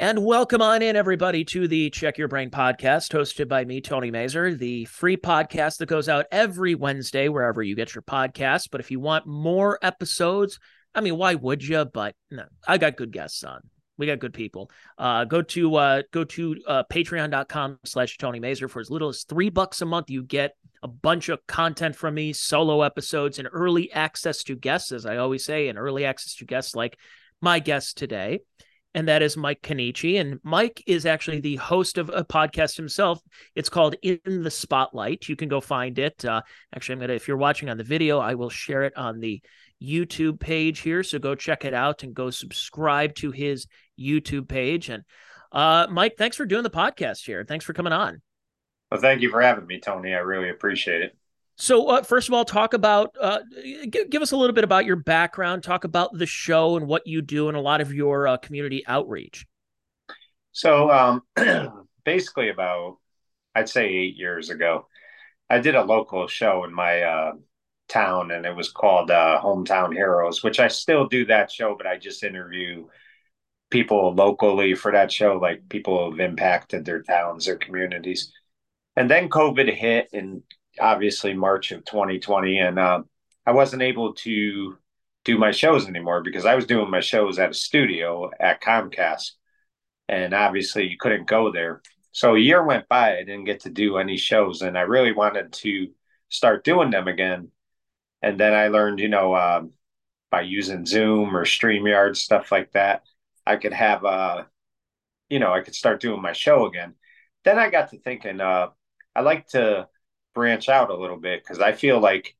And welcome on in, everybody, to the Check Your Brain podcast, hosted by me, Tony Mazur, the free podcast that goes out every Wednesday, wherever you get your podcasts. But if you want more episodes, I mean, why would you? But no, I got good guests on. We got good people. Uh, go to uh, go to uh, patreon.com slash Tony Mazur for as little as three bucks a month. You get a bunch of content from me, solo episodes, and early access to guests, as I always say, and early access to guests like my guest today and that is Mike Cannici. And Mike is actually the host of a podcast himself. It's called In the Spotlight. You can go find it. Uh, actually, I'm gonna if you're watching on the video, I will share it on the YouTube page here. So go check it out and go subscribe to his YouTube page. And uh, Mike, thanks for doing the podcast here. Thanks for coming on. Well, thank you for having me, Tony. I really appreciate it. So, uh, first of all, talk about uh, give, give us a little bit about your background. Talk about the show and what you do, and a lot of your uh, community outreach. So, um, basically, about I'd say eight years ago, I did a local show in my uh, town, and it was called uh, Hometown Heroes, which I still do that show, but I just interview people locally for that show, like people who have impacted their towns, their communities. And then COVID hit, and obviously March of 2020, and uh, I wasn't able to do my shows anymore because I was doing my shows at a studio at Comcast, and obviously you couldn't go there. So a year went by, I didn't get to do any shows, and I really wanted to start doing them again. And then I learned, you know, um, by using Zoom or StreamYard stuff like that, I could have, uh, you know, I could start doing my show again. Then I got to thinking, uh, I like to branch out a little bit because I feel like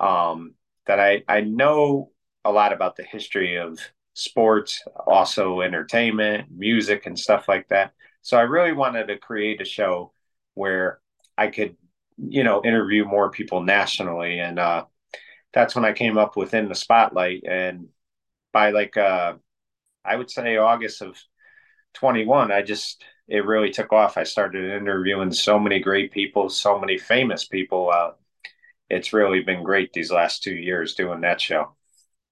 um, that I I know a lot about the history of sports, also entertainment, music, and stuff like that. So I really wanted to create a show where I could, you know, interview more people nationally, and uh, that's when I came up within the spotlight. And by like uh, I would say August of 21, I just it really took off. I started interviewing so many great people, so many famous people. Uh, it's really been great these last two years doing that show.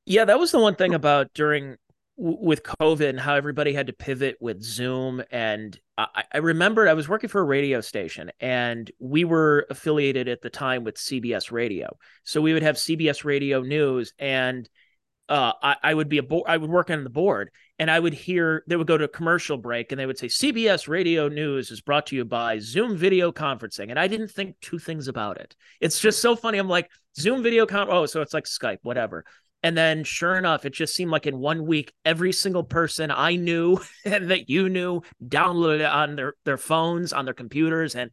Yeah, that was the one thing about during with COVID and how everybody had to pivot with Zoom. And I, I remembered I was working for a radio station and we were affiliated at the time with CBS Radio. So we would have CBS Radio News and uh, I, I, would be a board. I would work on the board, and I would hear they would go to a commercial break, and they would say CBS Radio News is brought to you by Zoom video conferencing, and I didn't think two things about it. It's just so funny. I'm like Zoom video con. Oh, so it's like Skype, whatever. And then, sure enough, it just seemed like in one week, every single person I knew and that you knew downloaded it on their their phones, on their computers, and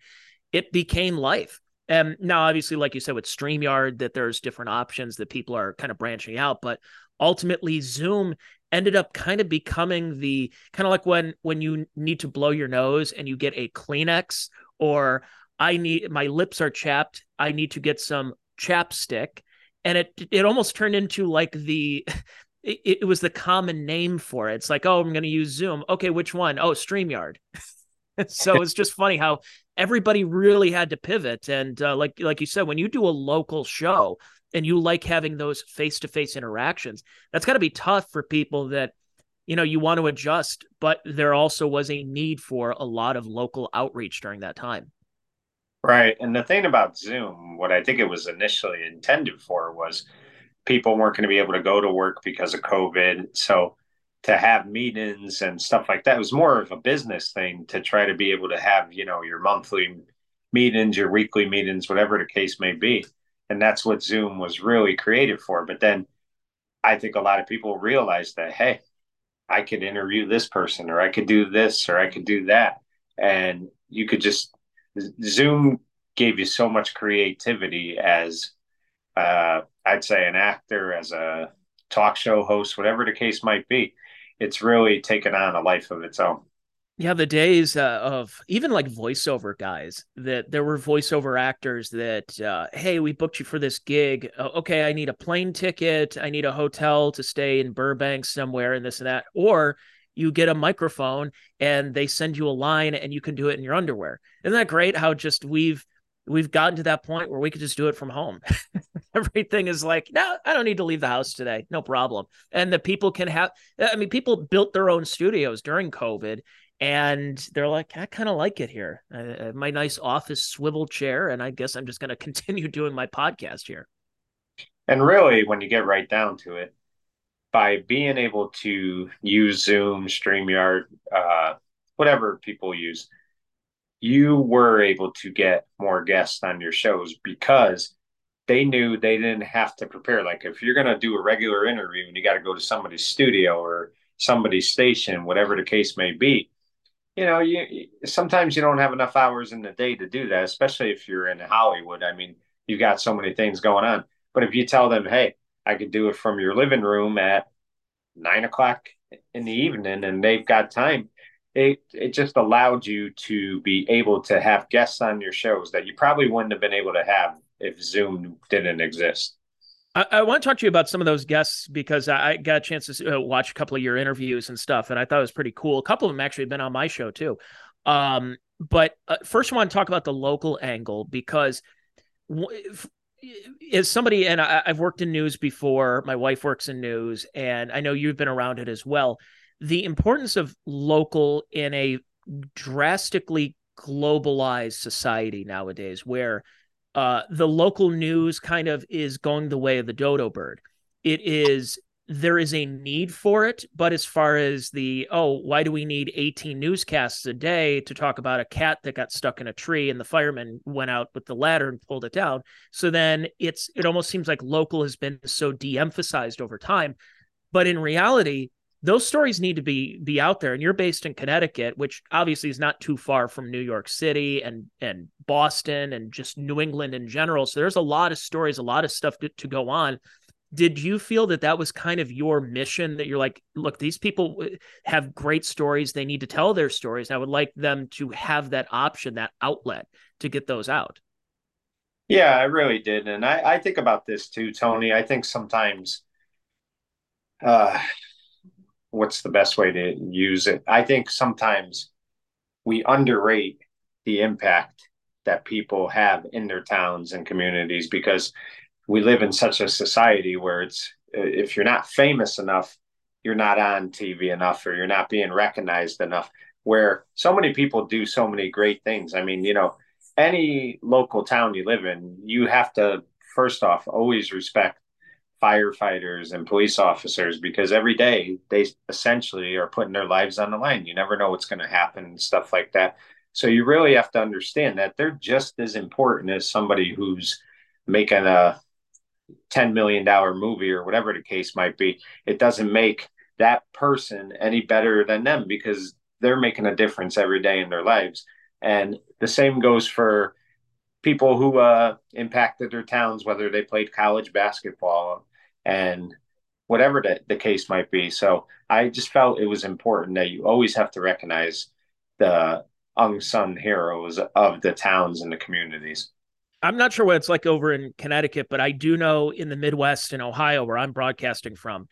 it became life. And now, obviously, like you said with StreamYard, that there's different options that people are kind of branching out, but ultimately Zoom ended up kind of becoming the kind of like when when you need to blow your nose and you get a Kleenex or I need my lips are chapped, I need to get some chapstick and it it almost turned into like the it, it was the common name for it. It's like, oh, I'm going to use Zoom. Okay, which one? Oh, StreamYard. so it's just funny how everybody really had to pivot and uh, like like you said when you do a local show and you like having those face-to-face interactions that's got to be tough for people that you know you want to adjust but there also was a need for a lot of local outreach during that time. Right and the thing about zoom what i think it was initially intended for was people weren't going to be able to go to work because of covid so to have meetings and stuff like that was more of a business thing to try to be able to have you know your monthly meetings your weekly meetings whatever the case may be and that's what Zoom was really created for. But then I think a lot of people realized that, hey, I could interview this person, or I could do this, or I could do that. And you could just, Zoom gave you so much creativity as, uh, I'd say, an actor, as a talk show host, whatever the case might be. It's really taken on a life of its own. Yeah, the days uh, of even like voiceover guys that there were voiceover actors that, uh, hey, we booked you for this gig. Okay, I need a plane ticket. I need a hotel to stay in Burbank somewhere and this and that. Or you get a microphone and they send you a line and you can do it in your underwear. Isn't that great how just we've we've gotten to that point where we could just do it from home. Everything is like, no, I don't need to leave the house today. No problem. And the people can have, I mean, people built their own studios during COVID and they're like, I kind of like it here. Uh, my nice office swivel chair. And I guess I'm just going to continue doing my podcast here. And really, when you get right down to it, by being able to use Zoom, StreamYard, uh, whatever people use, you were able to get more guests on your shows because they knew they didn't have to prepare. Like if you're going to do a regular interview and you got to go to somebody's studio or somebody's station, whatever the case may be, you know, you sometimes you don't have enough hours in the day to do that, especially if you're in Hollywood. I mean, you've got so many things going on. But if you tell them, hey, I could do it from your living room at nine o'clock in the evening and they've got time, it it just allowed you to be able to have guests on your shows that you probably wouldn't have been able to have if Zoom didn't exist. I, I want to talk to you about some of those guests because I got a chance to uh, watch a couple of your interviews and stuff, and I thought it was pretty cool. A couple of them actually have been on my show too. Um, but uh, first, I want to talk about the local angle because as somebody, and I, I've worked in news before. My wife works in news, and I know you've been around it as well the importance of local in a drastically globalized society nowadays where uh, the local news kind of is going the way of the dodo bird. It is there is a need for it, but as far as the oh, why do we need 18 newscasts a day to talk about a cat that got stuck in a tree and the fireman went out with the ladder and pulled it down? So then it's it almost seems like local has been so de-emphasized over time, but in reality, those stories need to be be out there and you're based in Connecticut which obviously is not too far from New York City and and Boston and just New England in general. So there's a lot of stories a lot of stuff to, to go on. Did you feel that that was kind of your mission that you're like look these people have great stories. They need to tell their stories. I would like them to have that option that outlet to get those out. Yeah i really did and i, I think about this too tony. I think sometimes uh what's the best way to use it? I think sometimes we underrate the impact that people have in their towns and communities because we live in such a society where it's if you're not famous enough, you're not on TV enough or you're not being recognized enough. Where so many people do so many great things. I mean, you know, any local town you live in, you have to first off always respect firefighters and police officers because every day they essentially are putting their lives on the line. You never know what's going to happen and stuff like that. So you really have to understand that they're just as important as somebody who's making a $10 million movie or whatever the case might be. It doesn't make that person any better than them because they're making a difference every day in their lives. And the same goes for people who uh, impacted their towns, whether they played college basketball and whatever the, the case might be. So I just felt it was important that you always have to recognize the unsung heroes of the towns and the communities. I'm not sure what it's like over in Connecticut, but I do know in the Midwest in Ohio, where I'm broadcasting from,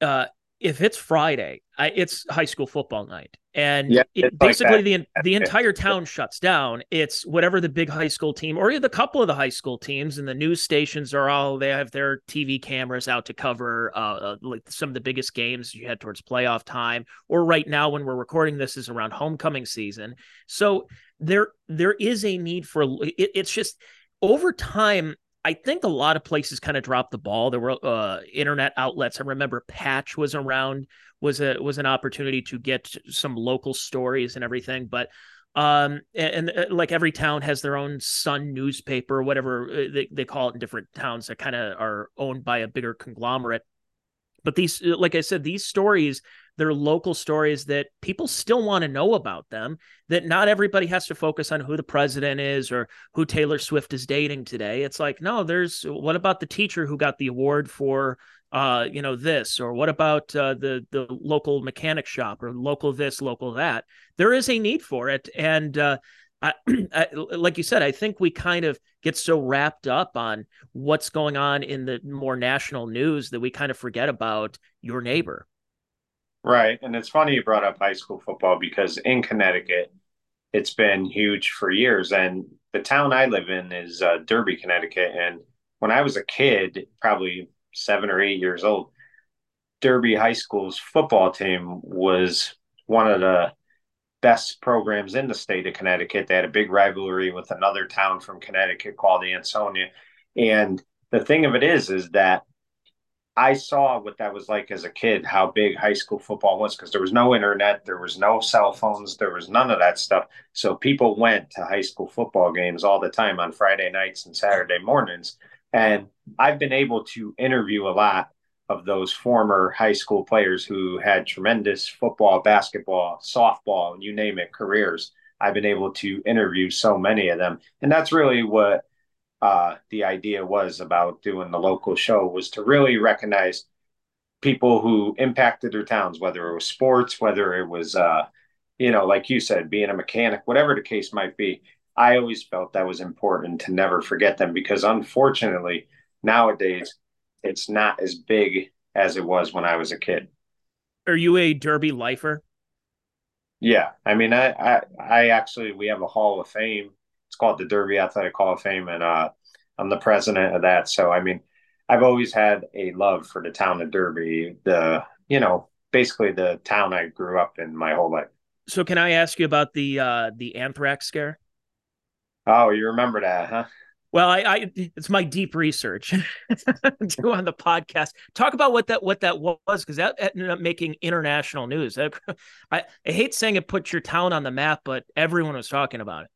uh, if it's Friday, I, it's high school football night, and yeah, it, basically like the the entire town shuts down. It's whatever the big high school team, or the couple of the high school teams, and the news stations are all they have their TV cameras out to cover uh, uh, like some of the biggest games you head towards playoff time. Or right now, when we're recording this, is around homecoming season. So there there is a need for it, it's just over time I think a lot of places kind of dropped the ball. There were uh, internet outlets. I remember Patch was around, was a was an opportunity to get some local stories and everything. But um, and, and uh, like every town has their own Sun newspaper, whatever uh, they, they call it in different towns that kind of are owned by a bigger conglomerate. But these, like I said, these stories they're local stories that people still want to know about them that not everybody has to focus on who the president is or who Taylor Swift is dating today. It's like no there's what about the teacher who got the award for uh you know this? Or what about uh, the the local mechanic shop or local this local that? There is a need for it. And uh I, I, like you said, I think we kind of get so wrapped up on what's going on in the more national news that we kind of forget about your neighbor. Right. And it's funny you brought up high school football because in Connecticut, it's been huge for years. And the town I live in is uh, Derby, Connecticut, and when I was a kid, probably seven or eight years old, Derby High School's football team was one of the best programs in the state of Connecticut. They had a big rivalry with another town from Connecticut called Ansonia. And the thing of it is, is that I saw what that was like as a kid, how big high school football was, because there was no internet, there was no cell phones, there was none of that stuff. So people went to high school football games all the time on Friday nights and Saturday mornings. And I've been able to interview a lot of those former high school players who had tremendous football, basketball, softball, you name it, careers. I've been able to interview so many of them. And that's really what uh, the idea was about doing the local show was to really recognize people who impacted their towns, whether it was sports, whether it was, uh, you know, like you said, being a mechanic, whatever the case might be. I always felt that was important to never forget them because unfortunately, nowadays, it's not as big as it was when I was a kid. Are you a Derby lifer? Yeah, I mean, I, I, I actually we have a Hall of Fame. It's called the Derby Athletic Hall of Fame, and uh, I'm the president of that. So, I mean, I've always had a love for the town of Derby. The you know, basically the town I grew up in my whole life. So, can I ask you about the uh, the anthrax scare? Oh, you remember that, huh? Well, I, I it's my deep research do on the podcast. Talk about what that what that was because that ended up making international news. I, I, I hate saying it put your town on the map, but everyone was talking about it.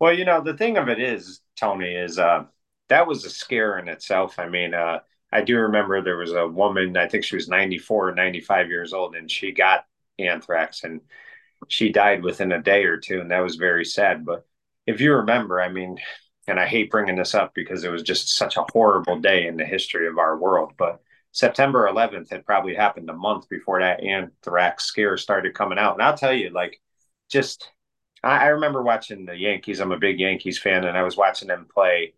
Well, you know, the thing of it is, Tony, is uh, that was a scare in itself. I mean, uh, I do remember there was a woman, I think she was 94 or 95 years old, and she got anthrax and she died within a day or two. And that was very sad. But if you remember, I mean, and I hate bringing this up because it was just such a horrible day in the history of our world. But September 11th had probably happened a month before that anthrax scare started coming out. And I'll tell you, like, just I, I remember watching the Yankees. I'm a big Yankees fan, and I was watching them play.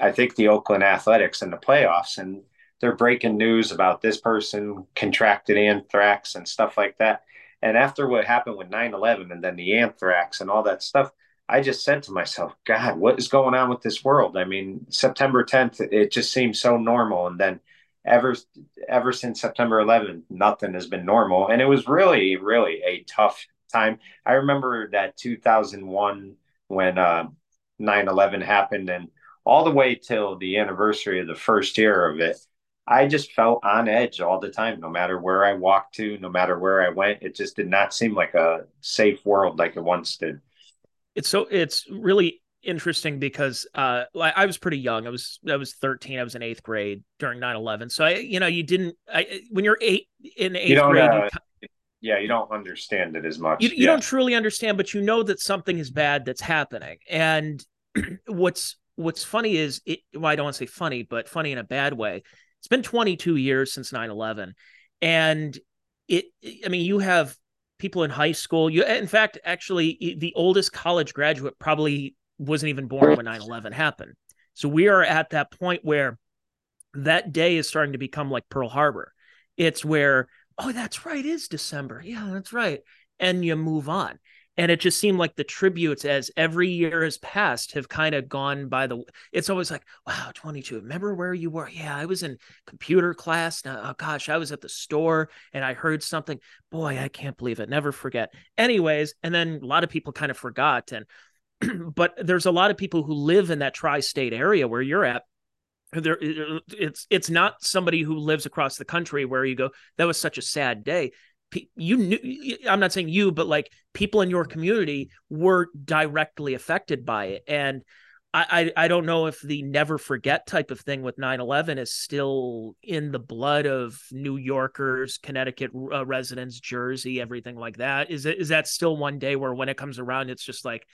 I think the Oakland Athletics in the playoffs, and they're breaking news about this person contracted anthrax and stuff like that. And after what happened with 9 11 and then the anthrax and all that stuff, I just said to myself, God, what is going on with this world? I mean, September 10th, it just seems so normal. And then ever ever since September 11th, nothing has been normal. And it was really, really a tough time. I remember that 2001 when uh, 9-11 happened and all the way till the anniversary of the first year of it, I just felt on edge all the time, no matter where I walked to, no matter where I went. It just did not seem like a safe world like it once did it's so it's really interesting because uh I was pretty young. I was I was 13. I was in 8th grade during 9/11. So I you know, you didn't I when you're 8 in 8th grade uh, you, yeah, you don't understand it as much. You, you yeah. don't truly understand, but you know that something is bad that's happening. And what's what's funny is it well, I don't want to say funny, but funny in a bad way. It's been 22 years since 9/11 and it I mean, you have people in high school. You, in fact, actually, the oldest college graduate probably wasn't even born when 9 11 happened. So we are at that point where that day is starting to become like Pearl Harbor. It's where, oh, that's right, is December. Yeah, that's right. And you move on and it just seemed like the tributes as every year has passed have kind of gone by the it's always like wow 22 remember where you were yeah i was in computer class now oh uh, gosh i was at the store and i heard something boy i can't believe it never forget anyways and then a lot of people kind of forgot and but there's a lot of people who live in that tri-state area where you're at there it's it's not somebody who lives across the country where you go that was such a sad day. You knew i'm not saying you but like people in your community were directly affected by it. And I, I, I don't know if the never forget type of thing with 9-11 is still in the blood of new yorkers connecticut uh, residents jersey everything like that. Is it is that still one day where when it comes around it's just like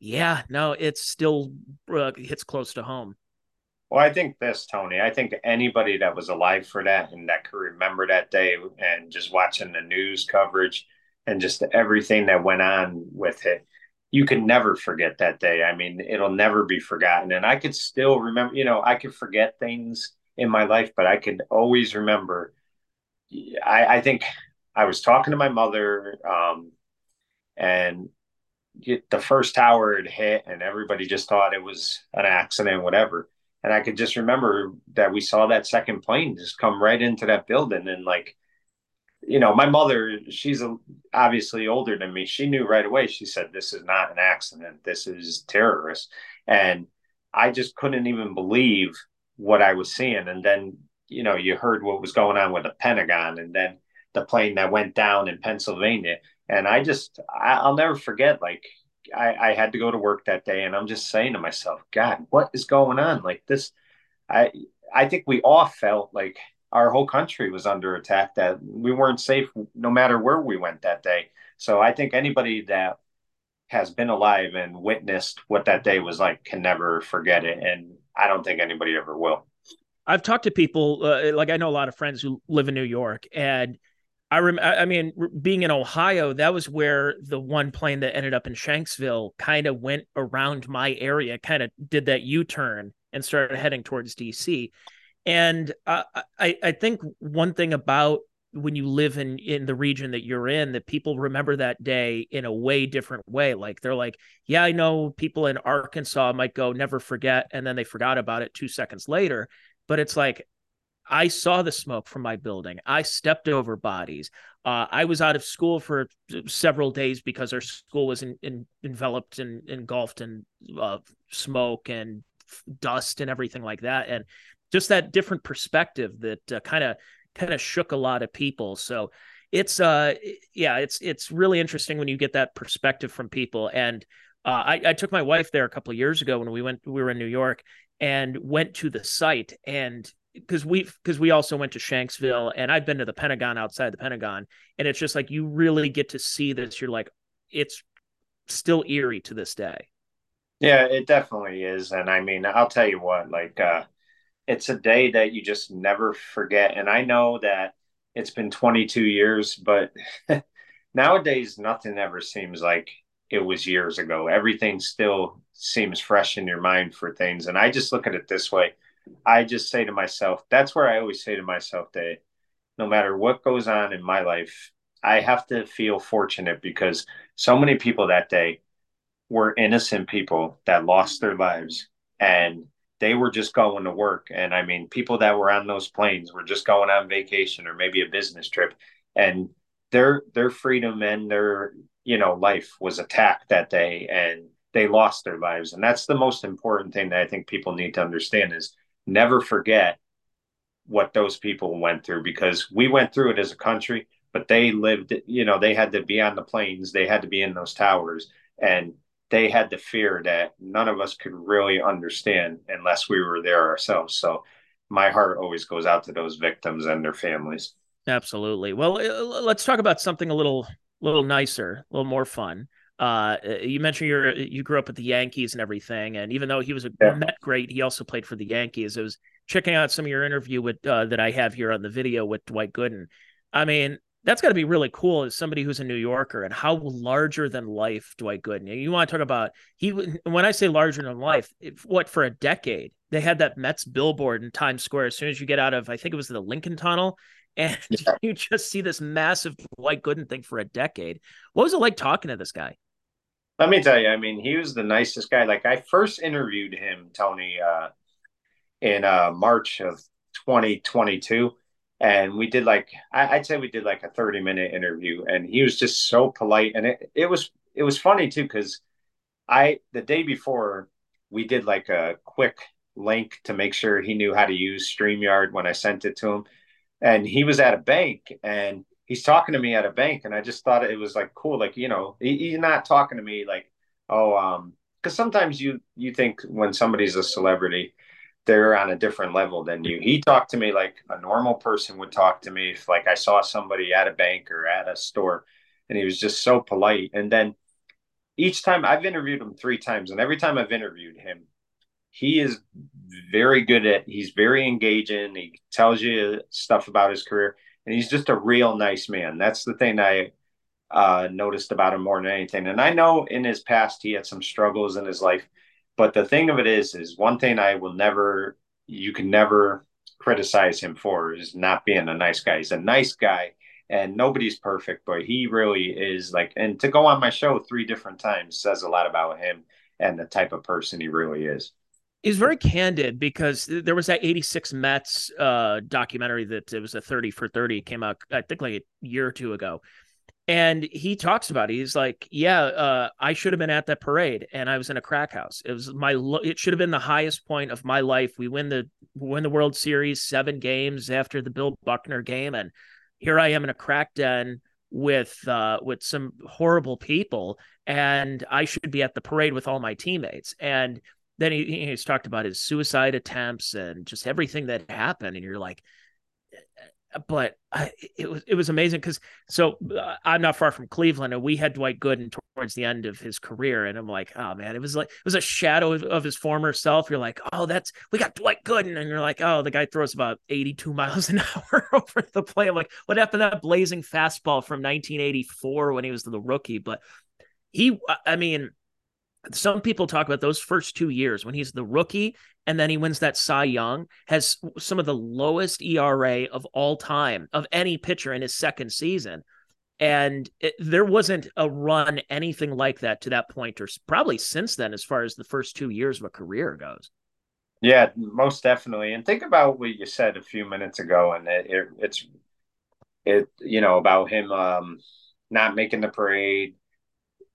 yeah no it's still uh, hits close to home well, I think this, Tony. I think anybody that was alive for that and that could remember that day and just watching the news coverage and just everything that went on with it, you can never forget that day. I mean, it'll never be forgotten. And I could still remember, you know, I could forget things in my life, but I could always remember. I, I think I was talking to my mother, um, and the first tower had hit and everybody just thought it was an accident, whatever. And I could just remember that we saw that second plane just come right into that building. And like, you know, my mother, she's obviously older than me. She knew right away. She said, This is not an accident. This is terrorists. And I just couldn't even believe what I was seeing. And then, you know, you heard what was going on with the Pentagon and then the plane that went down in Pennsylvania. And I just, I, will never forget, like, I, I had to go to work that day and I'm just saying to myself, God, what is going on? Like this, I, I think we all felt like our whole country was under attack, that we weren't safe no matter where we went that day. So I think anybody that has been alive and witnessed what that day was like can never forget it. And I don't think anybody ever will. I've talked to people, uh, like I know a lot of friends who live in New York, and I rem- I mean, being in Ohio, that was where the one plane that ended up in Shanksville kind of went around my area, kind of did that U turn and started heading towards DC. And I I think one thing about when you live in in the region that you're in that people remember that day in a way different way like they're like yeah i know people in arkansas might go never forget and then they forgot about it two seconds later but it's like I saw the smoke from my building. I stepped over bodies. Uh, I was out of school for several days because our school was in, in, enveloped and engulfed in uh, smoke and dust and everything like that. And just that different perspective that kind of kind of shook a lot of people. So it's uh yeah, it's it's really interesting when you get that perspective from people. And uh, I, I took my wife there a couple of years ago when we went we were in New York and went to the site and because we've because we also went to Shanksville and I've been to the Pentagon outside the Pentagon and it's just like you really get to see this you're like it's still eerie to this day. Yeah, it definitely is and I mean I'll tell you what like uh it's a day that you just never forget and I know that it's been 22 years but nowadays nothing ever seems like it was years ago. Everything still seems fresh in your mind for things and I just look at it this way I just say to myself, that's where I always say to myself that no matter what goes on in my life, I have to feel fortunate because so many people that day were innocent people that lost their lives and they were just going to work. And I mean, people that were on those planes were just going on vacation or maybe a business trip and their their freedom and their you know life was attacked that day and they lost their lives and that's the most important thing that i think people need to understand is never forget what those people went through because we went through it as a country, but they lived, you know, they had to be on the planes, they had to be in those towers, and they had the fear that none of us could really understand unless we were there ourselves. So my heart always goes out to those victims and their families. Absolutely. Well, uh, let's talk about something a little little nicer, a little more fun. Uh, you mentioned you you grew up with the Yankees and everything, and even though he was a yeah. Met great, he also played for the Yankees. I was checking out some of your interview with uh, that I have here on the video with Dwight Gooden. I mean, that's got to be really cool as somebody who's a New Yorker and how larger than life Dwight Gooden. You want to talk about he when I say larger than life, what for a decade they had that Mets billboard in Times Square. As soon as you get out of, I think it was the Lincoln Tunnel, and yeah. you just see this massive Dwight Gooden thing for a decade. What was it like talking to this guy? Let me tell you, I mean, he was the nicest guy. Like I first interviewed him, Tony, uh, in uh, March of 2022, and we did like I, would say we did like a 30 minute interview, and he was just so polite, and it it was it was funny too because I the day before we did like a quick link to make sure he knew how to use StreamYard when I sent it to him, and he was at a bank and he's talking to me at a bank and I just thought it was like cool. Like, you know, he, he's not talking to me like, oh, um, because sometimes you you think when somebody's a celebrity, they're on a different level than you. He talked to me like a normal person would talk to me if like I saw somebody at a bank or at a store and he was just so polite. And then each time I've interviewed him three times, and every time I've interviewed him, he is very good at he's very engaging. He tells you stuff about his career and he's just a real nice man. That's the thing I uh, noticed about him more than anything. And I know in his past he had some struggles in his life, but the thing of it is, is one thing I will never, you can never criticize him for is not being a nice guy. He's a nice guy, and nobody's perfect, but he really is like, and to go on my show three different times says a lot about him and the type of person he really is. He's very candid because there was that 86 Mets uh, documentary that it was a 30 for 30 came out, I think like a year or two ago. And he talks about it. He's like, yeah, uh, I should have been at that parade and I was in a crack house. It was my, it should have been the highest point of my life. We win the, win the world series seven games after the Bill Buckner game. And here I am in a crack den with uh, with some horrible people, and I should be at the parade with all my teammates. And then he, he's talked about his suicide attempts and just everything that happened, and you're like, but I, it was it was amazing because so uh, I'm not far from Cleveland and we had Dwight Gooden towards the end of his career and I'm like oh man it was like it was a shadow of, of, his former self. You're like oh that's we got Dwight Gooden and you're like oh the guy throws about 82 miles an hour over the play I'm like what happened to that blazing fastball from 1984 when he was the rookie? But he I mean some people talk about those first two years when he's the rookie and then he wins that Cy Young, has some of the lowest ERA of all time of any pitcher in his second season. And it, there wasn't a run anything like that to that point, or probably since then, as far as the first two years of a career goes. Yeah, most definitely. And think about what you said a few minutes ago, and it, it, it's it you know about him um, not making the parade,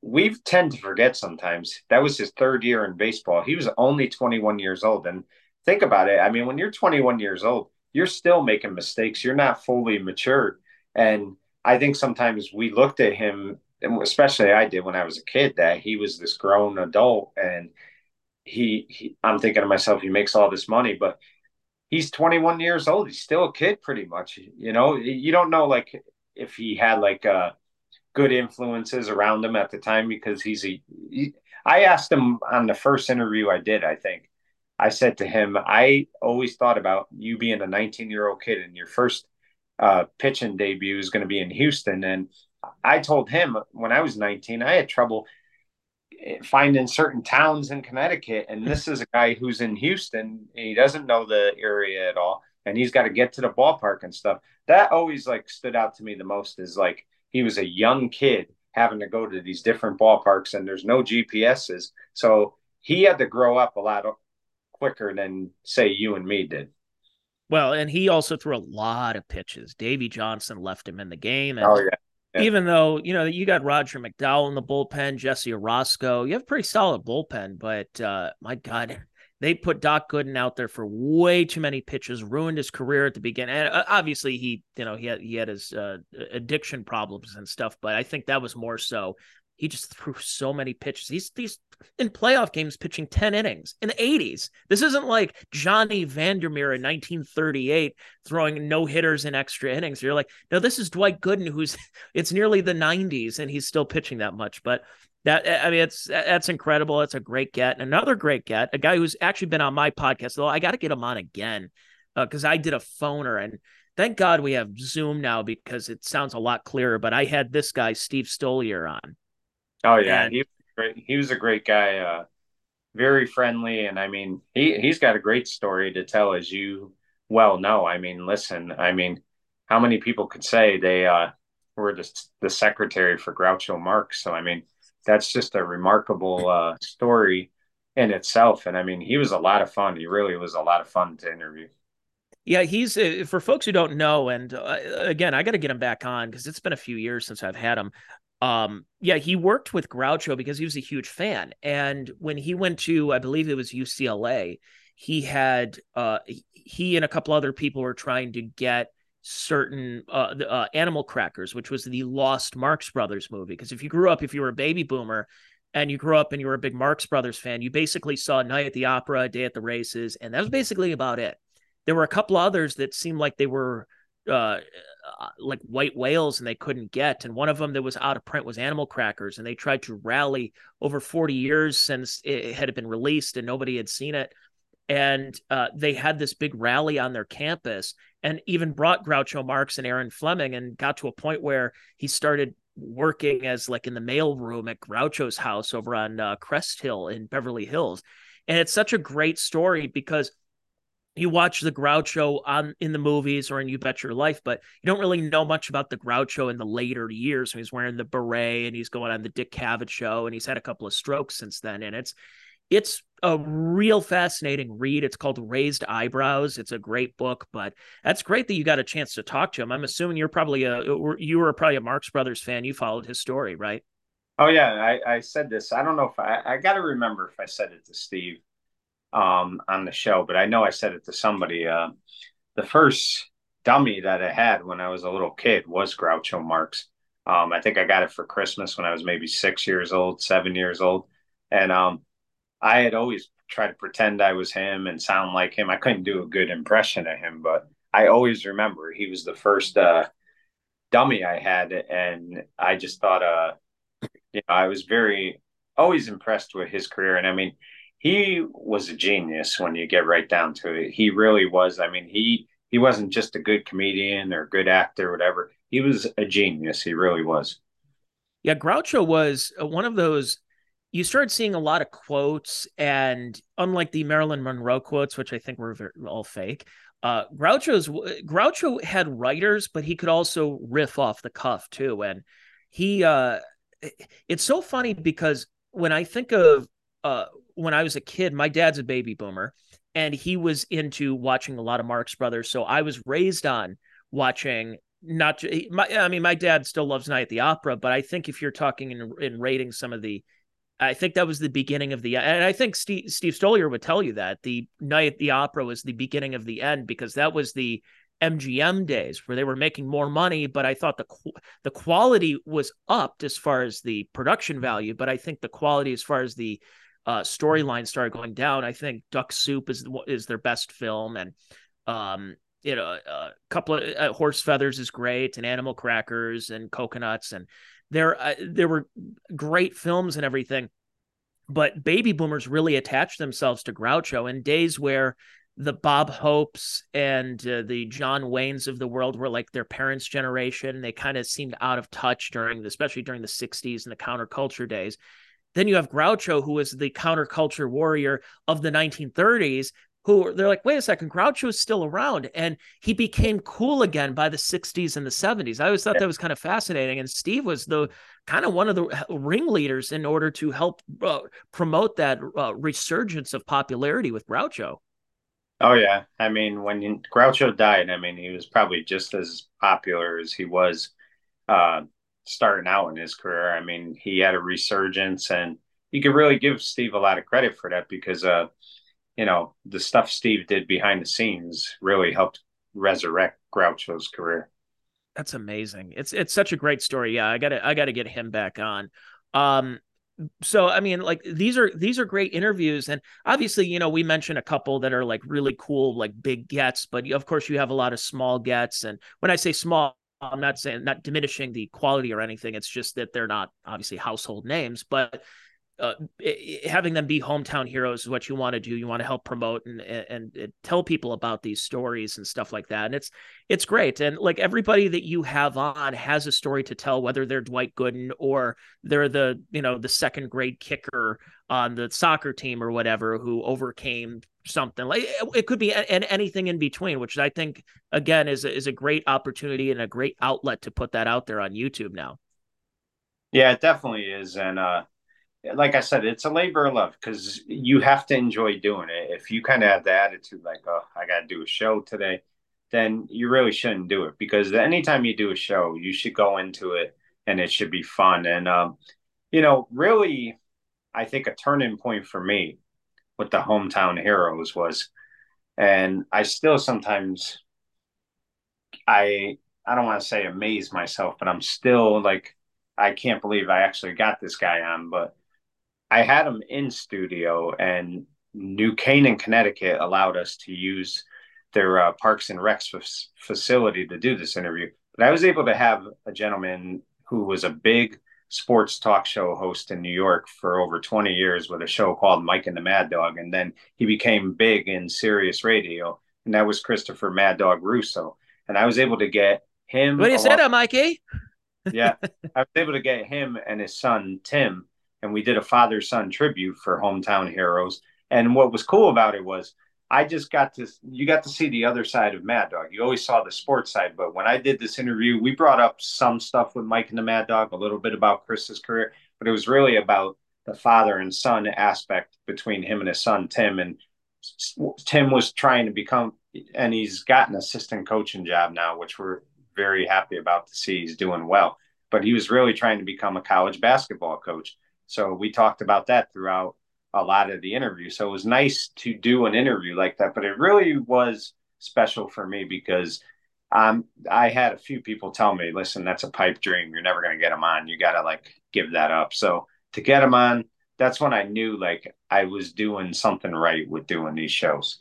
we tend to forget sometimes that was his third year in baseball. He was only 21 years old. And think about it. I mean, when you're 21 years old, you're still making mistakes. You're not fully matured. And I think sometimes we looked at him, especially I did when I was a kid, that he was this grown adult. And he, he I'm thinking to myself, he makes all this money, but he's 21 years old. He's still a kid, pretty much. You know, you don't know like if he had like a good influences around him at the time because he's a. He, I asked him on the first interview I did, I think. I said to him, I always thought about you being a 19 year old kid and your first uh, pitching debut is going to be in Houston. And I told him when I was 19, I had trouble eh, finding certain towns in Connecticut. And this is a guy who's in Houston. he doesn't know the area at all. And he's got to get to the ballpark and stuff. That always like stood out to me the most is like he was a young kid having to go to these different ballparks and there's no GPSs. So he had to grow up a lot quicker than say you and me did. Well, and he also threw a lot of pitches. Davey Johnson left him in the game. And oh, yeah. yeah. Even though, you know, you got Roger McDowell in the bullpen, Jesse Orosco, you have a pretty solid bullpen, but uh, my God, they put Doc Gooden out there for way too many pitches, ruined his career at the beginning. And uh, obviously, he you know he had he had his uh, addiction problems and stuff, but I think that was more so. He just threw so many pitches. He's these in playoff games pitching 10 innings in the 80s. This isn't like Johnny Vander Meer in 1938 throwing no hitters in extra innings. You're like, no, this is Dwight Gooden, who's it's nearly the 90s and he's still pitching that much. But that I mean, it's that's incredible. It's a great get. Another great get. A guy who's actually been on my podcast. Though I got to get him on again because uh, I did a phoner, and thank God we have Zoom now because it sounds a lot clearer. But I had this guy Steve Stoliar on. Oh yeah, and, he was great. He was a great guy. Uh, very friendly, and I mean, he he's got a great story to tell, as you well know. I mean, listen, I mean, how many people could say they uh, were the the secretary for Groucho Marx? So I mean that's just a remarkable uh, story in itself. And I mean, he was a lot of fun. He really was a lot of fun to interview. Yeah, he's uh, for folks who don't know, and uh, again, I got to get him back on because it's been a few years since I've had him. Um, yeah, he worked with Groucho because he was a huge fan, and when he went to, I believe it was UCLA, he had uh, he and a couple other people were trying to get certain uh, uh, Animal Crackers, which was the Lost Marx Brothers movie. Because if you grew up, if you were a baby boomer and you grew up and you were a big Marx Brothers fan, you basically saw Night at the Opera, Day at the Races, and that was basically about it. There were a couple others that seemed like they were uh, uh, like white whales and they couldn't get. And one of them that was out of print was Animal Crackers, and they tried to rally over 40 years since it had been released and nobody had seen it and uh, they had this big rally on their campus and even brought Groucho Marx and Erin Fleming and got to a point where he started working as like in the mail room at Groucho's house over on uh, Crest Hill in Beverly Hills. And it's such a great story because you watch the Groucho on in the movies or in You Bet Your Life, but you don't really know much about the Groucho in the later years. When he's wearing the beret and he's going on the Dick Cavett show, and he's had a couple of strokes since then. And it's it's a real fascinating read. It's called Raised Eyebrows. It's a great book, but that's great that you got a chance to talk to him. I'm assuming you're probably a you were probably a Marx Brothers fan. You followed his story, right? Oh yeah, I, I said this. I don't know if I I got to remember if I said it to Steve um, on the show, but I know I said it to somebody. Uh, the first dummy that I had when I was a little kid was Groucho Marx. Um, I think I got it for Christmas when I was maybe six years old, seven years old, and um, I had always tried to pretend I was him and sound like him. I couldn't do a good impression of him, but I always remember he was the first uh, dummy I had, and I just thought, uh, you know, I was very always impressed with his career, and I mean he was a genius when you get right down to it. He really was. I mean, he he wasn't just a good comedian or good actor or whatever. He was a genius. He really was. Yeah, Groucho was uh, one of those. You started seeing a lot of quotes, and unlike the Marilyn Monroe quotes, which I think were all fake, uh, Groucho's Groucho had writers, but he could also riff off the cuff too. And he, uh, it's so funny because when I think of uh, when I was a kid, my dad's a baby boomer and he was into watching a lot of Marx Brothers. So I was raised on watching not my, I mean, my dad still loves Night at the Opera, but I think if you're talking in, in rating some of the, I think that was the beginning of the, and I think Steve, Steve Stoliar would tell you that the Night at the Opera was the beginning of the end because that was the MGM days where they were making more money, but I thought the the quality was upped as far as the production value, but I think the quality as far as the uh, storyline started going down. I think Duck Soup is is their best film, and um, you know, a couple of uh, Horse Feathers is great, and Animal Crackers and Cocoanuts, and there uh, there were great films and everything. But baby boomers really attached themselves to Groucho in days where the Bob Hopes and uh, the John Waynes of the world were like their parents' generation. They kind of seemed out of touch during, especially during the '60s and the counterculture days. Then you have Groucho, who was the counterculture warrior of the 1930s, who they're like, wait a second, Groucho is still around. And he became cool again by the 60s and the 70s. I always thought that was kind of fascinating. And Steve was the kind of one of the ringleaders in order to help uh, promote that uh, resurgence of popularity with Groucho. Oh, yeah. I mean, when Groucho died, I mean, he was probably just as popular as he was uh, starting out in his career. I mean, he had a resurgence, and you could really give Steve a lot of credit for that because, uh, you know, the stuff Steve did behind the scenes really helped resurrect Groucho's career. That's amazing. It's it's such a great story. Yeah, I gotta I gotta get him back on. Um, so I mean, like these are these are great interviews, and obviously, you know, we mentioned a couple that are like really cool, like big gets, but of course, you have a lot of small gets. And when I say small, I'm not saying not diminishing the quality or anything. It's just that they're not obviously household names, but uh, having them be hometown heroes is what you want to do. You want to help promote and, and, and tell people about these stories and stuff like that. And it's it's great. And like everybody that you have on has a story to tell, whether they're Dwight Gooden or they're the you know the second grade kicker on the soccer team or whatever who overcame something like it could be and anything in between which i think again is is a great opportunity and a great outlet to put that out there on youtube now yeah it definitely is and uh like i said it's a labor of love because you have to enjoy doing it. If you kind of have the attitude like oh i gotta do a show today then you really shouldn't do it because anytime you do a show you should go into it and it should be fun. And um you know really i think a turning point for me with the hometown heroes was and i still sometimes i i don't want to say amaze myself but i'm still like i can't believe i actually got this guy on but i had him in studio and new canaan connecticut allowed us to use their uh, parks and recs f- facility to do this interview but i was able to have a gentleman who was a big sports talk show host in New York for over 20 years with a show called Mike and the Mad Dog. And then he became big in Sirius Radio, and that was Christopher Mad Dog Russo. And I was able to get him. What do you say that, Mikey? yeah. I was able to get him and his son, Tim, and we did a father son tribute for Hometown Heroes. And what was cool about it was I just got to you got to see the other side of Mad Dog. You always saw the sports side, but when I did this interview, we brought up some stuff with Mike and the Mad Dog, a little bit about Chris's career, but it was really about the father and son aspect between him and his son Tim. And Tim was trying to become, and he's got an assistant coaching job now, which we're very happy about to see he's doing well. But he was really trying to become a college basketball coach. So we talked about that throughout a lot of the interview. So it was nice to do an interview like that, but it really was special for me because um, I had a few people tell me, listen, that's a pipe dream. You're never going to get them on. You got to like give that up. So to get them on, that's when I knew like I was doing something right with doing these shows.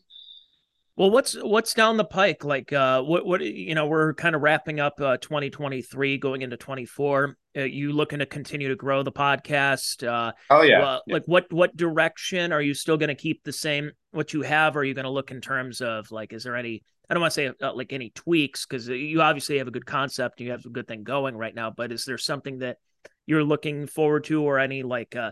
Well, what's what's down the pike? Like, uh, what what you know, we're kind of wrapping up uh, 2023, going into 24. Uh, you looking to continue to grow the podcast? Uh, oh yeah. Well, yeah. Like, what what direction are you still going to keep the same what you have? Or are you going to look in terms of like, is there any? I don't want to say uh, like any tweaks because you obviously have a good concept and you have a good thing going right now. But is there something that you're looking forward to, or any like? Uh,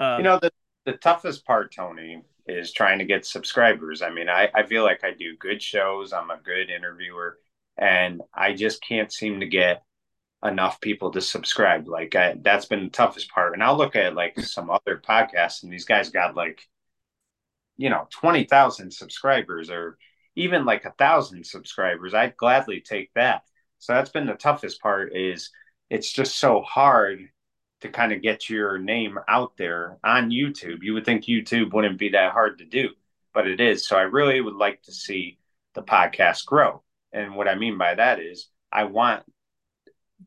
uh, you know, the the toughest part, Tony, is trying to get subscribers. I mean, I, I feel like I do good shows. I'm a good interviewer, and I just can't seem to get enough people to subscribe. Like I, that's been the toughest part. And I'll look at like some other podcasts, and these guys got like, you know, twenty thousand subscribers, or even like a thousand subscribers. I'd gladly take that. So that's been the toughest part. Is it's just so hard to kind of get your name out there on YouTube. You would think YouTube wouldn't be that hard to do, but it is. So I really would like to see the podcast grow. And what I mean by that is I want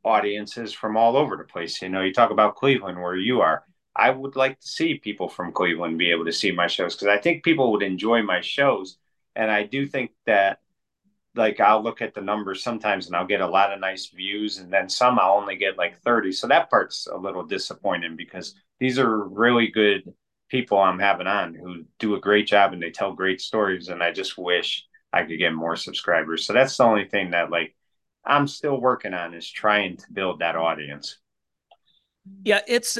audiences from all over the place. You know, you talk about Cleveland where you are. I would like to see people from Cleveland be able to see my shows because I think people would enjoy my shows. And I do think that like I'll look at the numbers sometimes and I'll get a lot of nice views and then some I'll only get like 30. So that part's a little disappointing because these are really good people I'm having on who do a great job and they tell great stories and I just wish I could get more subscribers. So that's the only thing that like I'm still working on is trying to build that audience. Yeah, it's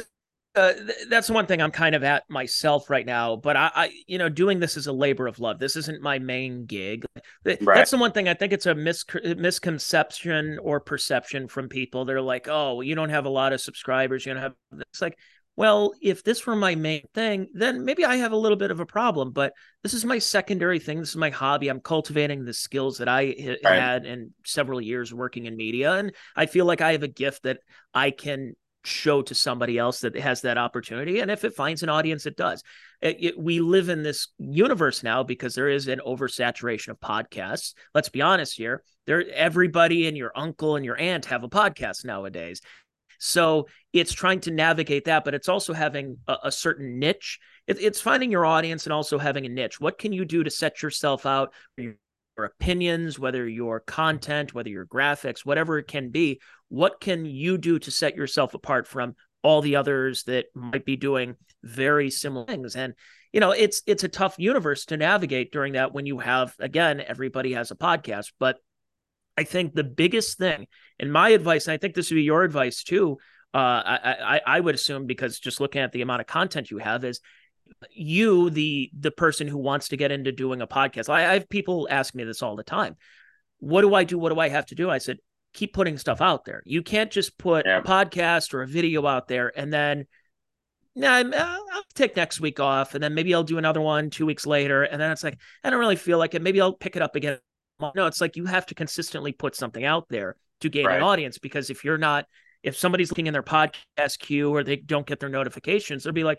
uh, that's one thing I'm kind of at myself right now. But I, I, you know, doing this is a labor of love. This isn't my main gig. Right. That's the one thing I think it's a mis- uh, misconception or perception from people. They're like, "Oh, you don't have a lot of subscribers. You don't have." It's like, well, if this were my main thing, then maybe I have a little bit of a problem. But this is my secondary thing. This is my hobby. I'm cultivating the skills that I right. had in several years working in media, and I feel like I have a gift that I can show to somebody else that has that opportunity. And if it finds an audience, it does. It, it, we live in this universe now because there is an oversaturation of podcasts. Let's be honest here. There, everybody and your uncle and your aunt have a podcast nowadays. So it's trying to navigate that, but it's also having a, a certain niche. It, it's finding your audience and also having a niche. What can you do to set yourself out? Your opinions, whether your content, whether your graphics, whatever it can be, what can you do to set yourself apart from all the others that might be doing very similar things? And you know it's it's a tough universe to navigate during that when you have again everybody has a podcast. But i think the biggest thing and my advice and i think this would be your advice too uh, I, I i would assume because just looking at the amount of content you have is you the the person who wants to get into doing a podcast. I, I have people ask me this all the time. What do i do? What do i have to do? I said keep putting stuff out there. You can't just put yeah. a podcast or a video out there and then nah, uh, I'll take next week off and then maybe I'll do another one two weeks later. And then it's like, I don't really feel like it. Maybe I'll pick it up again. No, it's like you have to consistently put something out there to gain right. an audience because if you're not, if somebody's looking in their podcast queue or they don't get their notifications, they'll be like,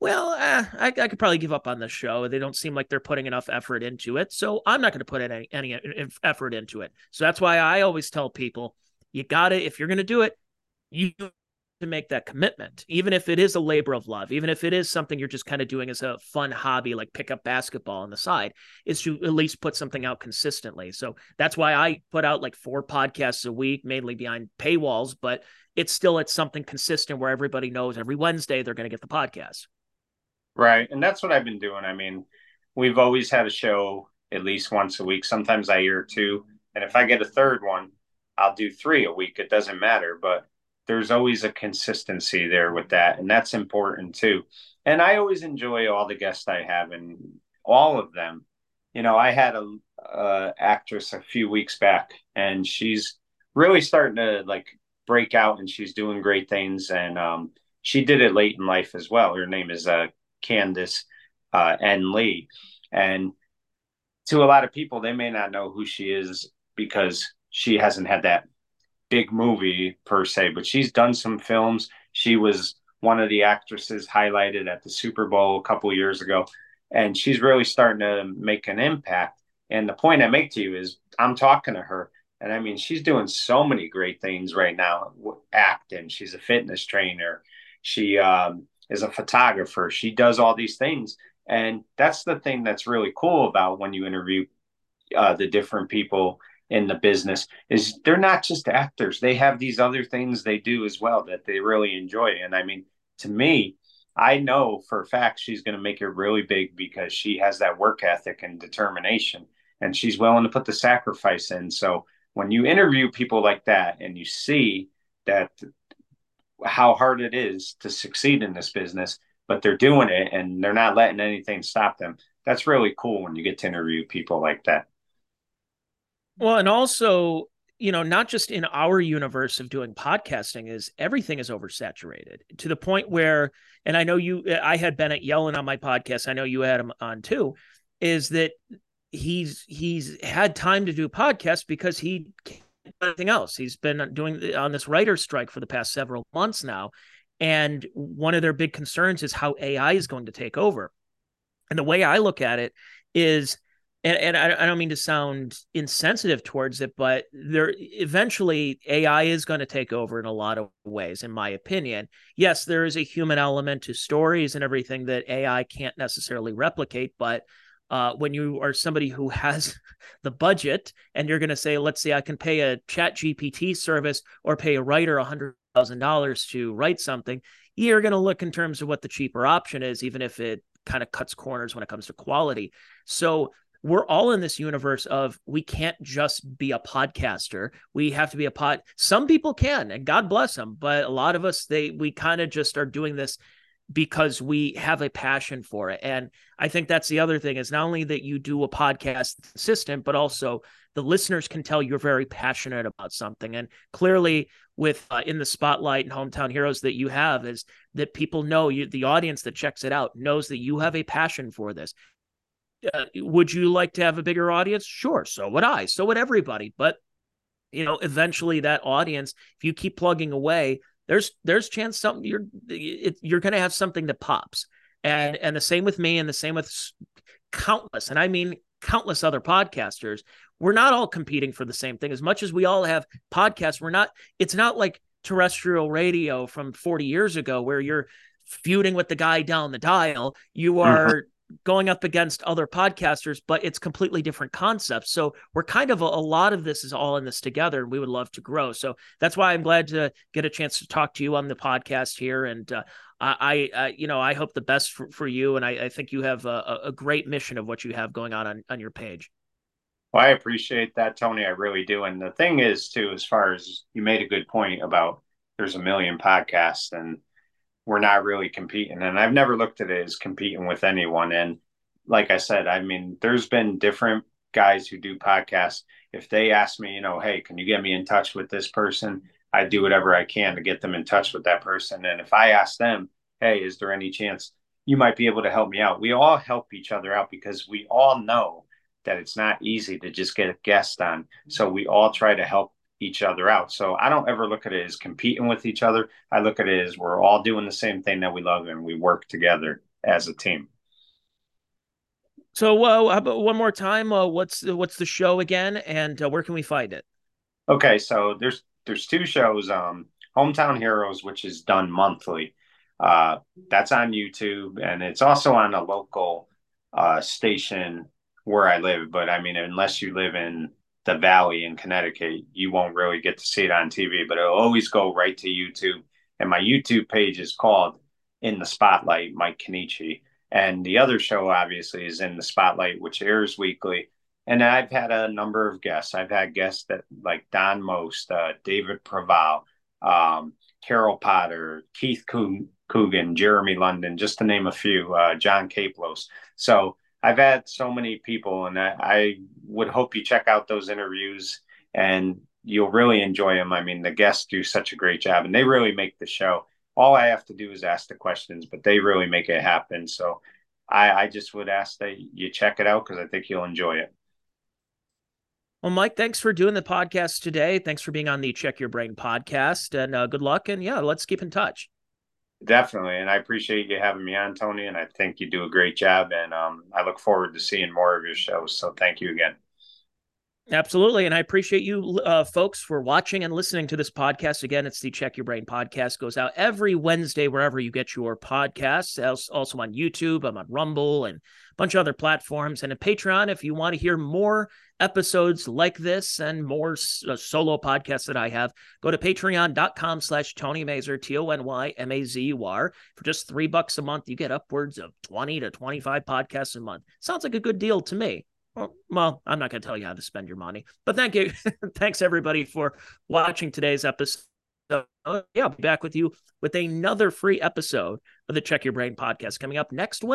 well, uh, I, I, could probably give up on the show. They don't seem like they're putting enough effort into it. So I'm not going to put any, any effort into it. So that's why I always tell people you got to, if you're going to do it, you have to make that commitment, even if it is a labor of love, even if it is something you're just kind of doing as a fun hobby, like pick up basketball on the side, is to at least put something out consistently. So that's why I put out like four podcasts a week, mainly behind paywalls, but it's still it's something consistent where everybody knows every Wednesday they're going to get the podcast. Right. And that's what I've been doing. I mean, we've always had a show at least once a week. Sometimes I hear two. And if I get a third one, I'll do three a week. It doesn't matter. But there's always a consistency there with that. And that's important too. And I always enjoy all the guests I have, and all of them you know, I had a, a actress a few weeks back, and she's really starting to like break out, and she's doing great things. And um, she did it late in life as well. Her name is uh, Candice uh, N. Lee, and to a lot of people, they may not know who she is because she hasn't had that big movie per se, but she's done some films. She was one of the actresses highlighted at the Super Bowl a couple years ago, and she's really starting to make an impact. And the point I make to you is, I'm talking to her, and I mean, she's doing so many great things right now. Acting, she's a fitness trainer, she um, is a photographer, she does all these things, and that's the thing that's really cool about when you interview uh, the different people in the business is they're not just actors. They have these other things they do as well that they really enjoy. And i mean to me i know for a fact she's going to make it really big because she has that work ethic and determination and she's willing to put the sacrifice in. So when you interview people like that and you see that how hard it is to succeed in this business but they're doing it and they're not letting anything stop them that's really cool when you get to interview people like that well, and also, you know, not just in our universe of doing podcasting is everything is oversaturated to the point where, and I know you, I had Bennett Yellin on my podcast. I know you had him on too. Is that he's he's had time to do podcasts because he anything else. He's been doing on this writer strike for the past several months now, and one of their big concerns is how AI is going to take over. And the way I look at it is and, and I, I, don't mean to sound insensitive towards it, but there eventually AI is going to take over in a lot of ways, in my opinion. Yes, there is a human element to stories and everything that AI can't necessarily replicate, but uh, when you are somebody who has the budget and you're going to say, let's say I can pay a chat GPT service or pay a writer a hundred thousand dollars to write something, you're going to look in terms of what the cheaper option is, even if it kind of cuts corners when it comes to quality. So we're all in this universe of we can't just be a podcaster. We have to be a pod. Some people can, and God bless them, but a lot of us, they we kind of just are doing this because we have a passion for it. And I think that's the other thing is not only that you do a podcast assistant, but also the listeners can tell you're very passionate about something. And clearly, with uh, in the spotlight and hometown heroes that you have, is that people know you, the audience that checks it out knows that you have a passion for this uh, would you like to have a bigger audience? Sure. So would I. So would everybody. But you know, eventually that audience, if you keep plugging away, there's there's chance something you're it, you're going to have something that pops. And and the same with me, and the same with countless, and I mean countless other podcasters. We're not all competing for the same thing. As much as we all have podcasts, we're not. It's not like terrestrial radio from 40 years ago where you're feuding with the guy down the dial. You mm-hmm. are going up against other podcasters, but it's completely different concepts. So we're kind of a, a, lot of this is all in this together, and we would love to grow. So that's why I'm glad to get a chance to talk to you on the podcast here. And uh, I, I, you know, I hope the best for, for you, and I, I think you have a, a, great mission of what you have going on, on on your page. Well, I appreciate that, Tony. I really do. And the thing is, too, as far as you made a good point about there's a million podcasts and we're not really competing. And I've never looked at it as competing with anyone. And like I said, I mean, there's been different guys who do podcasts. If they ask me, you know, hey, can you get me in touch with this person? I do whatever I can to get them in touch with that person. And if I ask them, hey, is there any chance you might be able to help me out? We all help each other out because we all know that it's not easy to just get a guest on. So we all try to help each other out. So I don't ever look at it as competing with each other. I look at it as we're all doing the same thing that we love and we work together as a team. So, uh, one more time? Uh, what's what's the show again, and uh, where can we find it? Okay, so there's there's two shows. Um, Hometown Heroes, which is done monthly. Uh, that's on YouTube, and it's also on a local uh, station where I live. But I mean, unless you live in the Valley in Connecticut, you won't really get to see it on TV, but it'll always go right to YouTube. And my YouTube page is called In the Spotlight, Mike Cannici. And the other show, obviously, is In the Spotlight, which airs weekly. And I've had a number of guests. I've had guests that like Don Most, uh, David Proval, um, Carol Potter, Keith Coogan, Jeremy London, just to name a few, uh, John Kapelos. So I've had so many people, and I, I would hope you check out those interviews and you'll really enjoy them. I mean, the guests do such a great job, and they really make the show. All I have to do is ask the questions, but they really make it happen. So I, I just would ask that you check it out because I think you'll enjoy it. Well, Mike, thanks for doing the podcast today. Thanks for being on the Check Your Brain podcast, and uh, good luck. And yeah, let's keep in touch. Definitely, and I appreciate you having me on, Tony. And I think you do a great job. And um, I look forward to seeing more of your shows. So thank you again. Absolutely. And I appreciate you uh, folks for watching and listening to this podcast. Again, it's the Check Your Brain podcast, goes out every Wednesday, wherever you get your podcasts. Also on YouTube, I'm on Rumble and bunch of other platforms. And a Patreon, if you want to hear more episodes like this and more uh, solo podcasts that I have, go to patreon.com slash Tony Mazur, T-O-N-Y-M-A-Z-U-R. For just three bucks a month, you get upwards of 20 to 25 podcasts a month. Sounds like a good deal to me. Well, I'm not going to tell you how to spend your money, but thank you. Thanks everybody for watching today's episode. yeah, I'll be back with you with another free episode of the Check Your Brain podcast coming up next week.